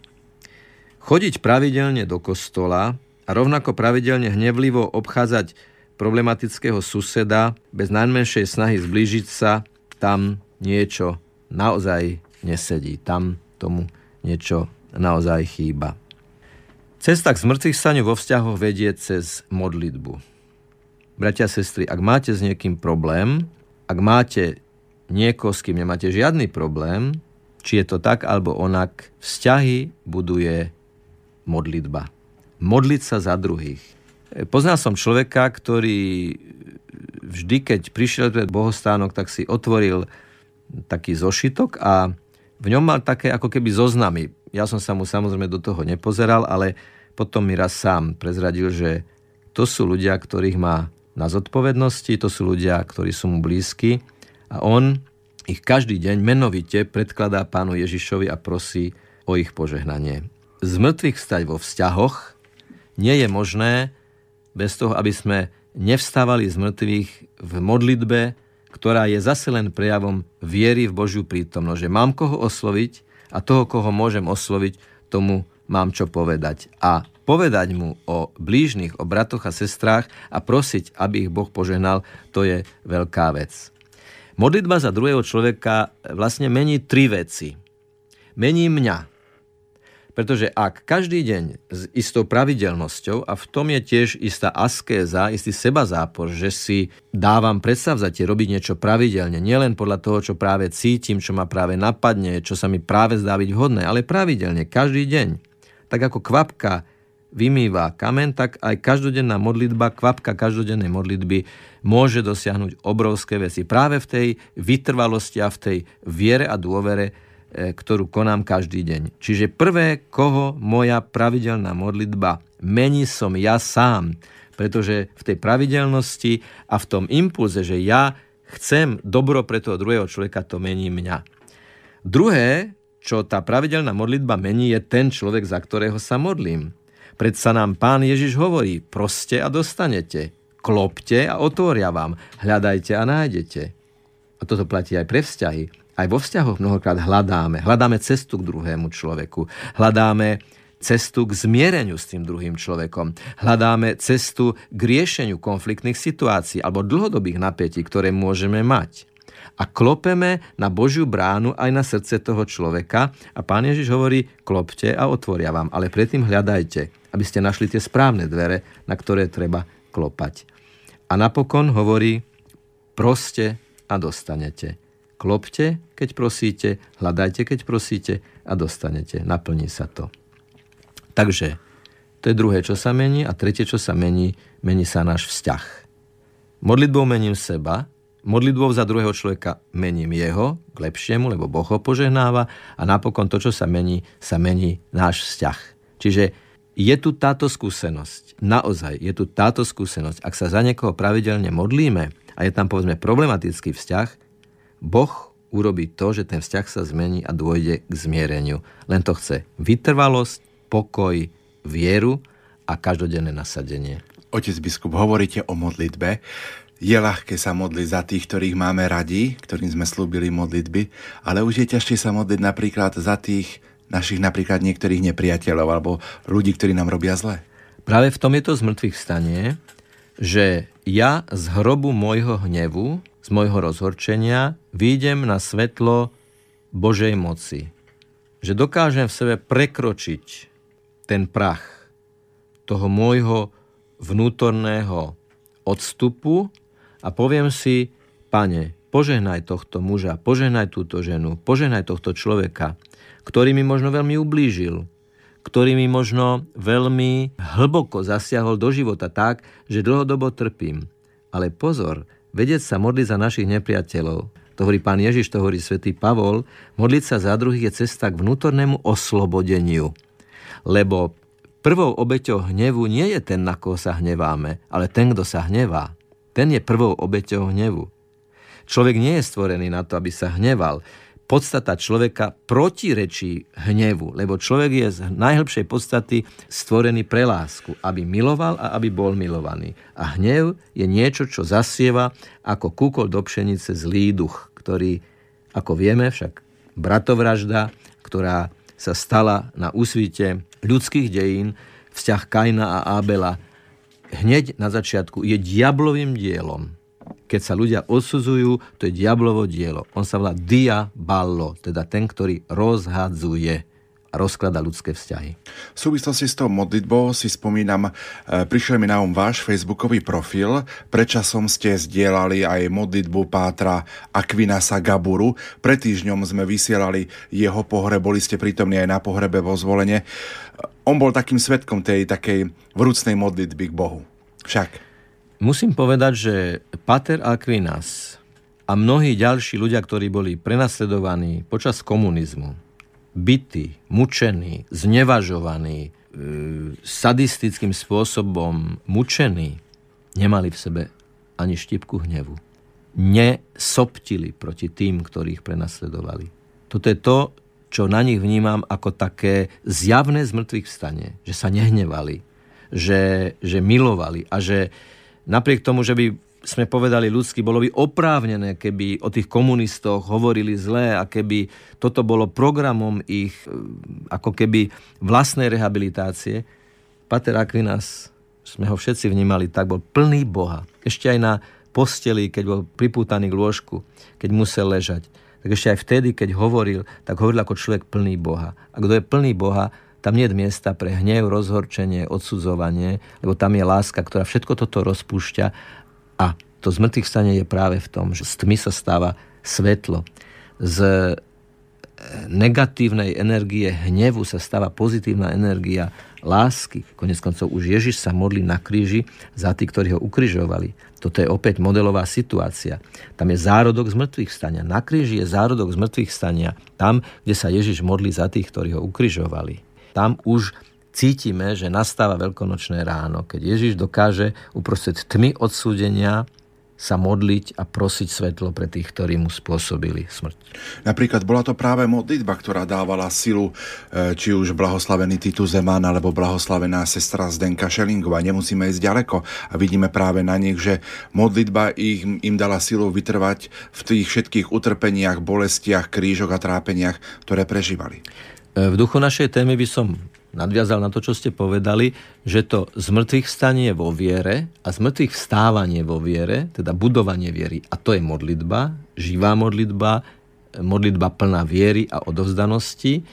Chodiť pravidelne do kostola a rovnako pravidelne hnevlivo obchádzať problematického suseda bez najmenšej snahy zblížiť sa, tam niečo naozaj nesedí. Tam tomu niečo naozaj chýba. Cesta k zmrtvých staniu vo vzťahoch vedie cez modlitbu. Bratia a sestry, ak máte s niekým problém, ak máte niekoho, s kým nemáte žiadny problém, či je to tak alebo onak, vzťahy buduje modlitba. Modliť sa za druhých. Poznal som človeka, ktorý vždy, keď prišiel pred bohostánok, tak si otvoril taký zošitok a v ňom mal také ako keby zoznamy. Ja som sa mu samozrejme do toho nepozeral, ale potom mi raz sám prezradil, že to sú ľudia, ktorých má na zodpovednosti, to sú ľudia, ktorí sú mu blízki a on ich každý deň menovite predkladá pánu Ježišovi a prosí o ich požehnanie. Z mŕtvych stať vo vzťahoch nie je možné bez toho, aby sme nevstávali z mŕtvych v modlitbe, ktorá je zase len prejavom viery v Božiu prítomnosť, že mám koho osloviť a toho, koho môžem osloviť, tomu mám čo povedať. A povedať mu o blížnych, o bratoch a sestrách a prosiť, aby ich Boh požehnal, to je veľká vec. Modlitba za druhého človeka vlastne mení tri veci. Mení mňa. Pretože ak každý deň s istou pravidelnosťou, a v tom je tiež istá askéza, istý seba zápor, že si dávam predstavzatie robiť niečo pravidelne, nielen podľa toho, čo práve cítim, čo ma práve napadne, čo sa mi práve zdá byť vhodné, ale pravidelne, každý deň. Tak ako kvapka vymýva kamen, tak aj každodenná modlitba, kvapka každodennej modlitby môže dosiahnuť obrovské veci. Práve v tej vytrvalosti a v tej viere a dôvere, ktorú konám každý deň. Čiže prvé, koho moja pravidelná modlitba mení som ja sám, pretože v tej pravidelnosti a v tom impulze, že ja chcem dobro pre toho druhého človeka, to mení mňa. Druhé, čo tá pravidelná modlitba mení, je ten človek, za ktorého sa modlím. Predsa nám pán Ježiš hovorí, proste a dostanete, klopte a otvoria vám, hľadajte a nájdete. A toto platí aj pre vzťahy. Aj vo vzťahoch mnohokrát hľadáme. Hľadáme cestu k druhému človeku. Hľadáme cestu k zmiereniu s tým druhým človekom. Hľadáme cestu k riešeniu konfliktných situácií alebo dlhodobých napätí, ktoré môžeme mať a klopeme na Božiu bránu aj na srdce toho človeka a pán Ježiš hovorí, klopte a otvoria vám, ale predtým hľadajte, aby ste našli tie správne dvere, na ktoré treba klopať. A napokon hovorí, proste a dostanete. Klopte, keď prosíte, hľadajte, keď prosíte a dostanete. Naplní sa to. Takže to je druhé, čo sa mení. A tretie, čo sa mení, mení sa náš vzťah. Modlitbou mením seba, modlitbou za druhého človeka mením jeho k lepšiemu, lebo Boh ho požehnáva a napokon to, čo sa mení, sa mení náš vzťah. Čiže je tu táto skúsenosť, naozaj je tu táto skúsenosť. Ak sa za niekoho pravidelne modlíme a je tam povedzme problematický vzťah, Boh urobí to, že ten vzťah sa zmení a dôjde k zmiereniu. Len to chce vytrvalosť, pokoj, vieru a každodenné nasadenie. Otec biskup, hovoríte o modlitbe. Je ľahké sa modliť za tých, ktorých máme radi, ktorým sme slúbili modlitby, ale už je ťažšie sa modliť napríklad za tých našich napríklad niektorých nepriateľov alebo ľudí, ktorí nám robia zle. Práve v tom je to zmrtvých stanie, že ja z hrobu môjho hnevu, z môjho rozhorčenia, výjdem na svetlo Božej moci. Že dokážem v sebe prekročiť ten prach toho môjho vnútorného odstupu a poviem si, pane, požehnaj tohto muža, požehnaj túto ženu, požehnaj tohto človeka, ktorý mi možno veľmi ublížil, ktorý mi možno veľmi hlboko zasiahol do života tak, že dlhodobo trpím. Ale pozor, vedieť sa modliť za našich nepriateľov, to hovorí pán Ježiš, to hovorí svätý Pavol, modliť sa za druhých je cesta k vnútornému oslobodeniu. Lebo prvou obeťou hnevu nie je ten, na koho sa hneváme, ale ten, kto sa hnevá. Ten je prvou obeťou hnevu. Človek nie je stvorený na to, aby sa hneval podstata človeka protirečí hnevu, lebo človek je z najhlbšej podstaty stvorený pre lásku, aby miloval a aby bol milovaný. A hnev je niečo, čo zasieva ako kúkol do pšenice zlý duch, ktorý, ako vieme, však bratovražda, ktorá sa stala na úsvite ľudských dejín, vzťah Kaina a Abela, hneď na začiatku je diablovým dielom keď sa ľudia odsudzujú, to je diablovo dielo. On sa volá diaballo, teda ten, ktorý rozhadzuje a rozklada ľudské vzťahy. V súvislosti s tou modlitbou si spomínam, e, prišiel mi na um váš facebookový profil, predčasom ste zdieľali aj modlitbu Pátra Aquinasa Gaburu. Pred týždňom sme vysielali jeho pohreb, boli ste prítomní aj na pohrebe vo zvolenie. On bol takým svetkom tej takej vrúcnej modlitby k Bohu. Však. Musím povedať, že Pater Aquinas a mnohí ďalší ľudia, ktorí boli prenasledovaní počas komunizmu, bytí, mučení, znevažovaní, e, sadistickým spôsobom mučení, nemali v sebe ani štipku hnevu. Nesoptili proti tým, ktorých prenasledovali. Toto je to, čo na nich vnímam ako také zjavné z mŕtvych vstane. Že sa nehnevali, že, že milovali a že, napriek tomu, že by sme povedali ľudsky, bolo by oprávnené, keby o tých komunistoch hovorili zlé a keby toto bolo programom ich e, ako keby vlastnej rehabilitácie. Pater Aquinas, sme ho všetci vnímali tak, bol plný Boha. Ešte aj na posteli, keď bol pripútaný k lôžku, keď musel ležať. Tak ešte aj vtedy, keď hovoril, tak hovoril ako človek plný Boha. A kto je plný Boha, tam nie je miesta pre hnev, rozhorčenie, odsudzovanie, lebo tam je láska, ktorá všetko toto rozpúšťa a to zmrtvých stane je práve v tom, že z tmy sa stáva svetlo. Z e, negatívnej energie hnevu sa stáva pozitívna energia lásky. Konec koncov už Ježiš sa modlí na kríži za tých, ktorí ho ukrižovali. Toto je opäť modelová situácia. Tam je zárodok z mŕtvych stania. Na kríži je zárodok z mŕtvych stania. Tam, kde sa Ježiš modlí za tých, ktorí ho ukrižovali tam už cítime, že nastáva veľkonočné ráno, keď Ježiš dokáže uprostred tmy odsúdenia sa modliť a prosiť svetlo pre tých, ktorí mu spôsobili smrť. Napríklad bola to práve modlitba, ktorá dávala silu e, či už blahoslavený Titus Zeman alebo blahoslavená sestra Zdenka Šelingová. Nemusíme ísť ďaleko a vidíme práve na nich, že modlitba ich, im dala silu vytrvať v tých všetkých utrpeniach, bolestiach, krížoch a trápeniach, ktoré prežívali. V duchu našej témy by som nadviazal na to, čo ste povedali, že to zmrtvých stanie vo viere a zmrtvých vstávanie vo viere, teda budovanie viery, a to je modlitba, živá modlitba, modlitba plná viery a odovzdanosti e,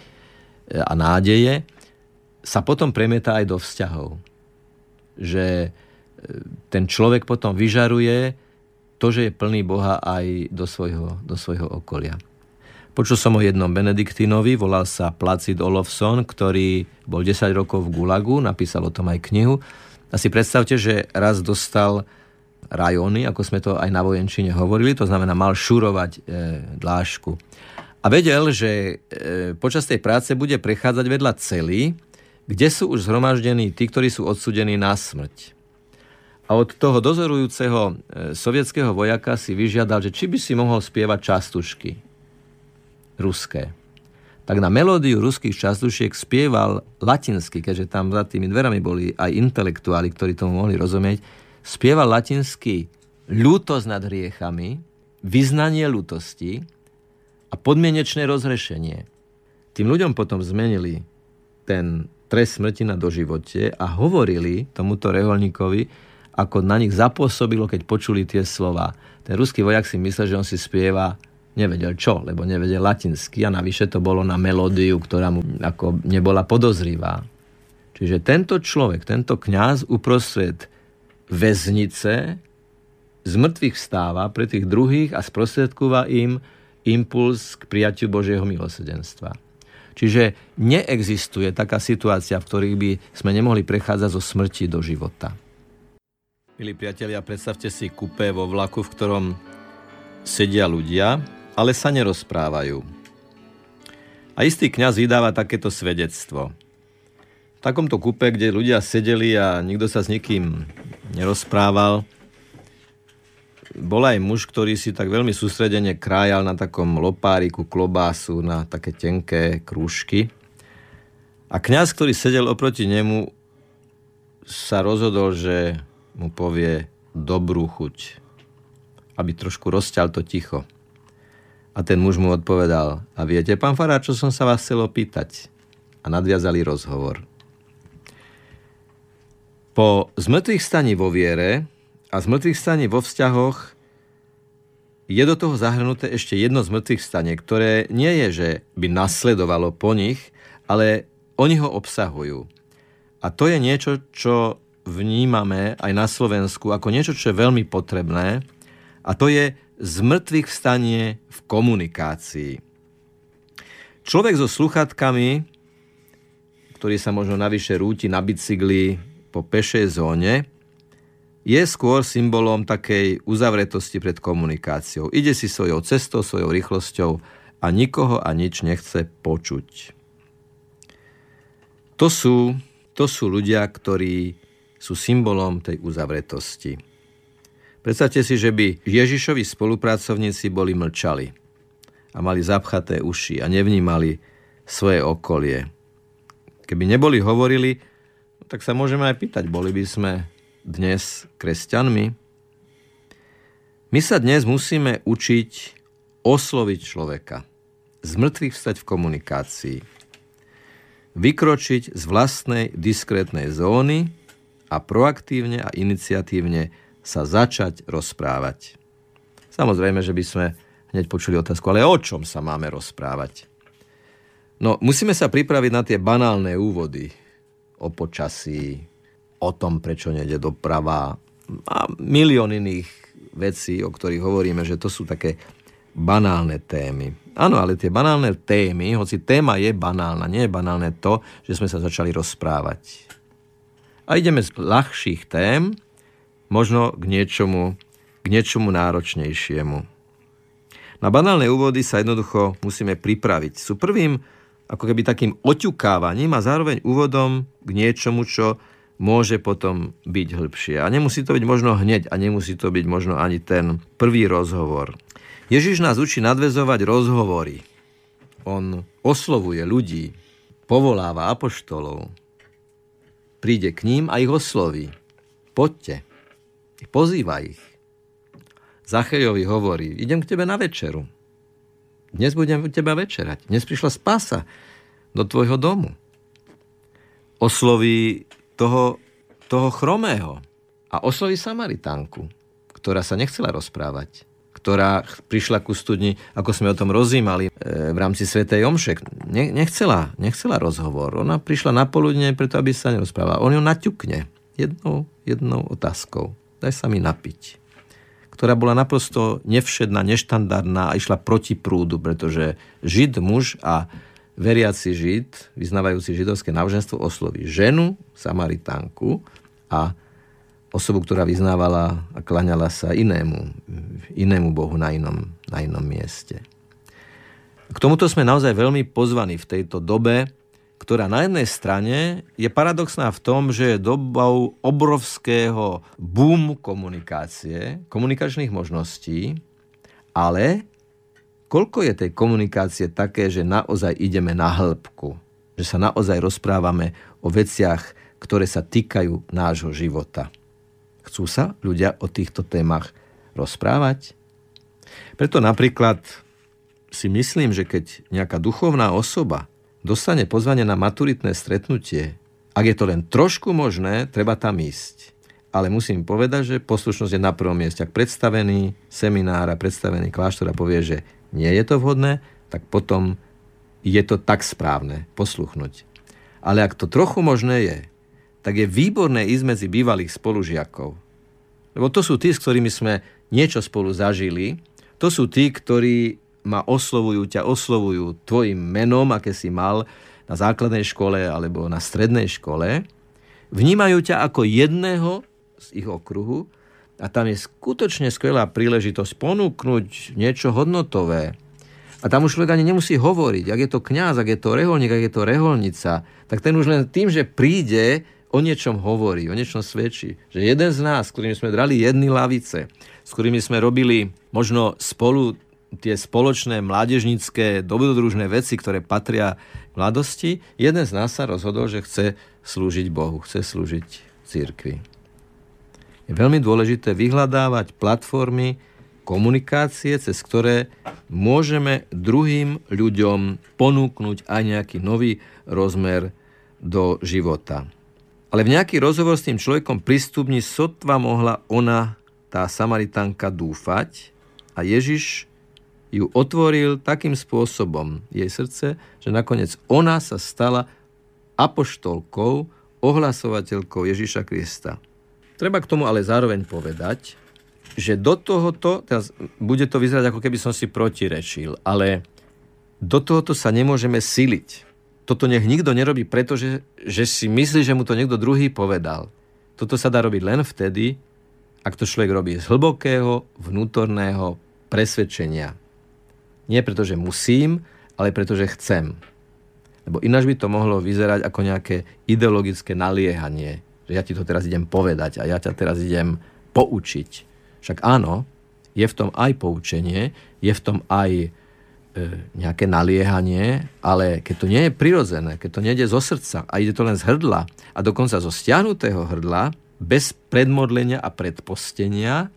a nádeje, sa potom premieta aj do vzťahov. Že e, ten človek potom vyžaruje to, že je plný Boha aj do svojho, do svojho okolia. Počul som o jednom Benediktinovi, volal sa Placid Olofsson, ktorý bol 10 rokov v Gulagu, napísal o tom aj knihu. A si predstavte, že raz dostal rajóny, ako sme to aj na vojenčine hovorili, to znamená mal šurovať e, dlášku. A vedel, že e, počas tej práce bude prechádzať vedľa celý, kde sú už zhromaždení tí, ktorí sú odsudení na smrť. A od toho dozorujúceho e, sovietského vojaka si vyžiadal, že či by si mohol spievať častušky ruské. Tak na melódiu ruských častušiek spieval latinsky, keďže tam za tými dverami boli aj intelektuáli, ktorí tomu mohli rozumieť, spieval latinsky ľútosť nad hriechami, vyznanie ľútosti a podmienečné rozrešenie. Tým ľuďom potom zmenili ten trest smrti na doživote a hovorili tomuto reholníkovi, ako na nich zapôsobilo, keď počuli tie slova. Ten ruský vojak si myslel, že on si spieva nevedel čo, lebo nevedel latinsky a navyše to bolo na melódiu, ktorá mu ako nebola podozrivá. Čiže tento človek, tento kňaz uprostred väznice z mŕtvych vstáva pre tých druhých a sprostredkúva im impuls k prijatiu Božieho milosedenstva. Čiže neexistuje taká situácia, v ktorých by sme nemohli prechádzať zo smrti do života. Milí priatelia, predstavte si kupé vo vlaku, v ktorom sedia ľudia ale sa nerozprávajú. A istý kňaz vydáva takéto svedectvo. V takomto kupe, kde ľudia sedeli a nikto sa s nikým nerozprával, bol aj muž, ktorý si tak veľmi sústredene krájal na takom lopáriku klobásu, na také tenké krúžky. A kňaz, ktorý sedel oproti nemu, sa rozhodol, že mu povie dobrú chuť, aby trošku rozťal to ticho. A ten muž mu odpovedal, a viete, pán Fará, čo som sa vás chcel opýtať? A nadviazali rozhovor. Po zmrtvých staní vo viere a zmrtvých staní vo vzťahoch je do toho zahrnuté ešte jedno zmrtvých stane, ktoré nie je, že by nasledovalo po nich, ale oni ho obsahujú. A to je niečo, čo vnímame aj na Slovensku ako niečo, čo je veľmi potrebné. A to je z mŕtvych vstanie v komunikácii. Človek so sluchatkami, ktorý sa možno navyše rúti na bicykli po pešej zóne, je skôr symbolom takej uzavretosti pred komunikáciou. Ide si svojou cestou, svojou rýchlosťou a nikoho a nič nechce počuť. To sú, to sú ľudia, ktorí sú symbolom tej uzavretosti. Predstavte si, že by Ježišovi spolupracovníci boli mlčali a mali zapchaté uši a nevnímali svoje okolie. Keby neboli hovorili, tak sa môžeme aj pýtať, boli by sme dnes kresťanmi? My sa dnes musíme učiť osloviť človeka, z mŕtvych vstať v komunikácii, vykročiť z vlastnej diskrétnej zóny a proaktívne a iniciatívne sa začať rozprávať. Samozrejme, že by sme hneď počuli otázku, ale o čom sa máme rozprávať? No, musíme sa pripraviť na tie banálne úvody o počasí, o tom, prečo nejde doprava a milión iných vecí, o ktorých hovoríme, že to sú také banálne témy. Áno, ale tie banálne témy, hoci téma je banálna, nie je banálne to, že sme sa začali rozprávať. A ideme z ľahších tém možno k niečomu, k niečomu náročnejšiemu. Na banálne úvody sa jednoducho musíme pripraviť. Sú prvým ako keby takým oťukávaním a zároveň úvodom k niečomu, čo môže potom byť hĺbšie. A nemusí to byť možno hneď a nemusí to byť možno ani ten prvý rozhovor. Ježiš nás učí nadvezovať rozhovory. On oslovuje ľudí, povoláva apoštolov, príde k ním a ich osloví. Poďte. Pozýva ich. Zachejovi hovorí, idem k tebe na večeru. Dnes budem u teba večerať. Dnes prišla spása do tvojho domu. Osloví toho, toho chromého a osloví Samaritánku, ktorá sa nechcela rozprávať ktorá prišla ku studni, ako sme o tom rozímali e, v rámci Svetej Omše. Ne, nechcela, nechcela rozhovor. Ona prišla na poludne preto, aby sa nerozprávala. On ju naťukne jednou, jednou otázkou daj sa mi napiť. Ktorá bola naprosto nevšedná, neštandardná a išla proti prúdu, pretože žid, muž a veriaci žid, vyznávajúci židovské náboženstvo, osloví ženu, samaritánku a osobu, ktorá vyznávala a klaňala sa inému, inému bohu na inom, na inom mieste. K tomuto sme naozaj veľmi pozvaní v tejto dobe, ktorá na jednej strane je paradoxná v tom, že je dobou obrovského boom komunikácie, komunikačných možností, ale koľko je tej komunikácie také, že naozaj ideme na hĺbku, že sa naozaj rozprávame o veciach, ktoré sa týkajú nášho života. Chcú sa ľudia o týchto témach rozprávať? Preto napríklad si myslím, že keď nejaká duchovná osoba dostane pozvanie na maturitné stretnutie, ak je to len trošku možné, treba tam ísť. Ale musím povedať, že poslušnosť je na prvom mieste. Ak predstavený seminár a predstavený kláštor a povie, že nie je to vhodné, tak potom je to tak správne posluchnúť. Ale ak to trochu možné je, tak je výborné ísť medzi bývalých spolužiakov. Lebo to sú tí, s ktorými sme niečo spolu zažili. To sú tí, ktorí ma oslovujú, ťa oslovujú tvojim menom, aké si mal na základnej škole alebo na strednej škole. Vnímajú ťa ako jedného z ich okruhu a tam je skutočne skvelá príležitosť ponúknuť niečo hodnotové. A tam už človek ani nemusí hovoriť, ak je to kňaz, ak je to reholník, ak je to reholnica, tak ten už len tým, že príde, o niečom hovorí, o niečom svedčí. Že jeden z nás, s ktorými sme drali jedny lavice, s ktorými sme robili možno spolu tie spoločné mládežnické dobrodružné veci, ktoré patria mladosti, jeden z nás sa rozhodol, že chce slúžiť Bohu, chce slúžiť církvi. Je veľmi dôležité vyhľadávať platformy komunikácie, cez ktoré môžeme druhým ľuďom ponúknuť aj nejaký nový rozmer do života. Ale v nejaký rozhovor s tým človekom pristupni sotva mohla ona, tá Samaritánka, dúfať a Ježiš ju otvoril takým spôsobom jej srdce, že nakoniec ona sa stala apoštolkou, ohlasovateľkou Ježiša Krista. Treba k tomu ale zároveň povedať, že do tohoto, teraz bude to vyzerať ako keby som si protirečil, ale do tohoto sa nemôžeme siliť toto nech nikto nerobí, pretože že si myslí, že mu to niekto druhý povedal. Toto sa dá robiť len vtedy, ak to človek robí z hlbokého vnútorného presvedčenia. Nie preto, že musím, ale preto, že chcem. Lebo ináč by to mohlo vyzerať ako nejaké ideologické naliehanie, že ja ti to teraz idem povedať a ja ťa teraz idem poučiť. Však áno, je v tom aj poučenie, je v tom aj E, nejaké naliehanie, ale keď to nie je prirodzené, keď to nejde zo srdca a ide to len z hrdla a dokonca zo stiahnutého hrdla, bez predmodlenia a predpostenia,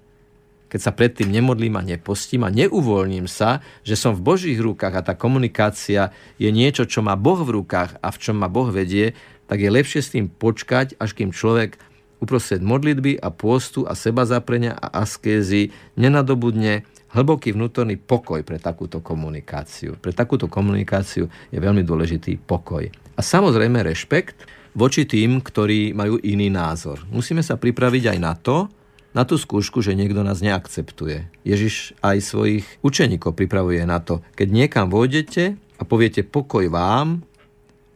keď sa predtým nemodlím a nepostím a neuvoľním sa, že som v Božích rukách a tá komunikácia je niečo, čo má Boh v rukách a v čom ma Boh vedie, tak je lepšie s tým počkať, až kým človek uprostred modlitby a pôstu a seba zaprenia a askézy nenadobudne hlboký vnútorný pokoj pre takúto komunikáciu. Pre takúto komunikáciu je veľmi dôležitý pokoj. A samozrejme rešpekt voči tým, ktorí majú iný názor. Musíme sa pripraviť aj na to, na tú skúšku, že niekto nás neakceptuje. Ježiš aj svojich učeníkov pripravuje na to. Keď niekam vôjdete a poviete pokoj vám,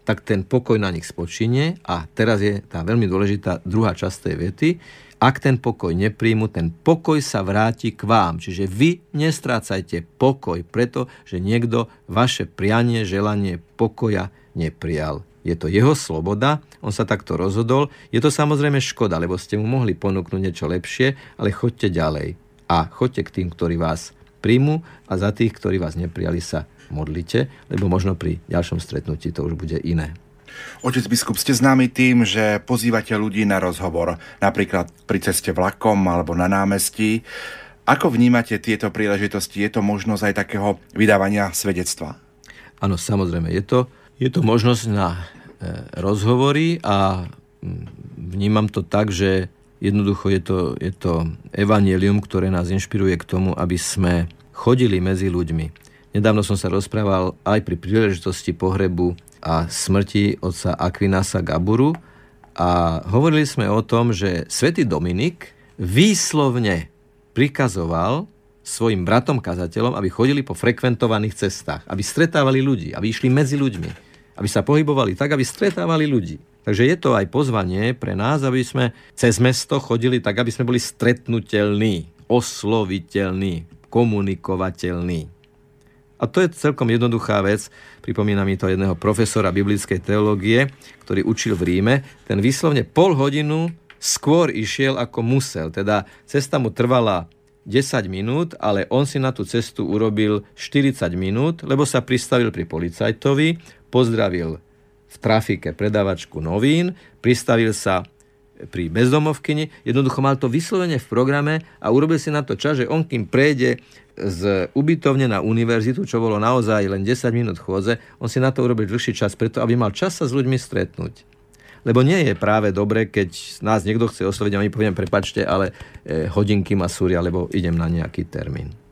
tak ten pokoj na nich spočinie a teraz je tá veľmi dôležitá druhá časť tej vety, ak ten pokoj nepríjmu, ten pokoj sa vráti k vám. Čiže vy nestrácajte pokoj, preto, že niekto vaše prianie, želanie pokoja neprijal. Je to jeho sloboda, on sa takto rozhodol. Je to samozrejme škoda, lebo ste mu mohli ponúknuť niečo lepšie, ale choďte ďalej. A choďte k tým, ktorí vás príjmu a za tých, ktorí vás neprijali, sa modlite, lebo možno pri ďalšom stretnutí to už bude iné. Otec biskup, ste známi tým, že pozývate ľudí na rozhovor, napríklad pri ceste vlakom alebo na námestí. Ako vnímate tieto príležitosti? Je to možnosť aj takého vydávania svedectva? Áno, samozrejme. Je to, je to možnosť na e, rozhovory a vnímam to tak, že jednoducho je to, je to evanielium, ktoré nás inšpiruje k tomu, aby sme chodili medzi ľuďmi. Nedávno som sa rozprával aj pri príležitosti pohrebu a smrti otca Aquinasa Gaburu a hovorili sme o tom, že svätý Dominik výslovne prikazoval svojim bratom kazateľom, aby chodili po frekventovaných cestách, aby stretávali ľudí, aby išli medzi ľuďmi, aby sa pohybovali tak, aby stretávali ľudí. Takže je to aj pozvanie pre nás, aby sme cez mesto chodili tak, aby sme boli stretnutelní, osloviteľní, komunikovateľní. A to je celkom jednoduchá vec. Pripomína mi to jedného profesora biblickej teológie, ktorý učil v Ríme. Ten vyslovne pol hodinu skôr išiel ako musel. Teda cesta mu trvala 10 minút, ale on si na tú cestu urobil 40 minút, lebo sa pristavil pri policajtovi, pozdravil v trafike predavačku novín, pristavil sa pri bezdomovkyni, jednoducho mal to vyslovene v programe a urobil si na to čas, že on kým prejde z ubytovne na univerzitu, čo bolo naozaj len 10 minút chôdze, on si na to urobil dlhší čas, preto aby mal čas sa s ľuďmi stretnúť. Lebo nie je práve dobre, keď nás niekto chce osloviť a my poviem, prepačte, ale eh, hodinky ma súria, lebo idem na nejaký termín.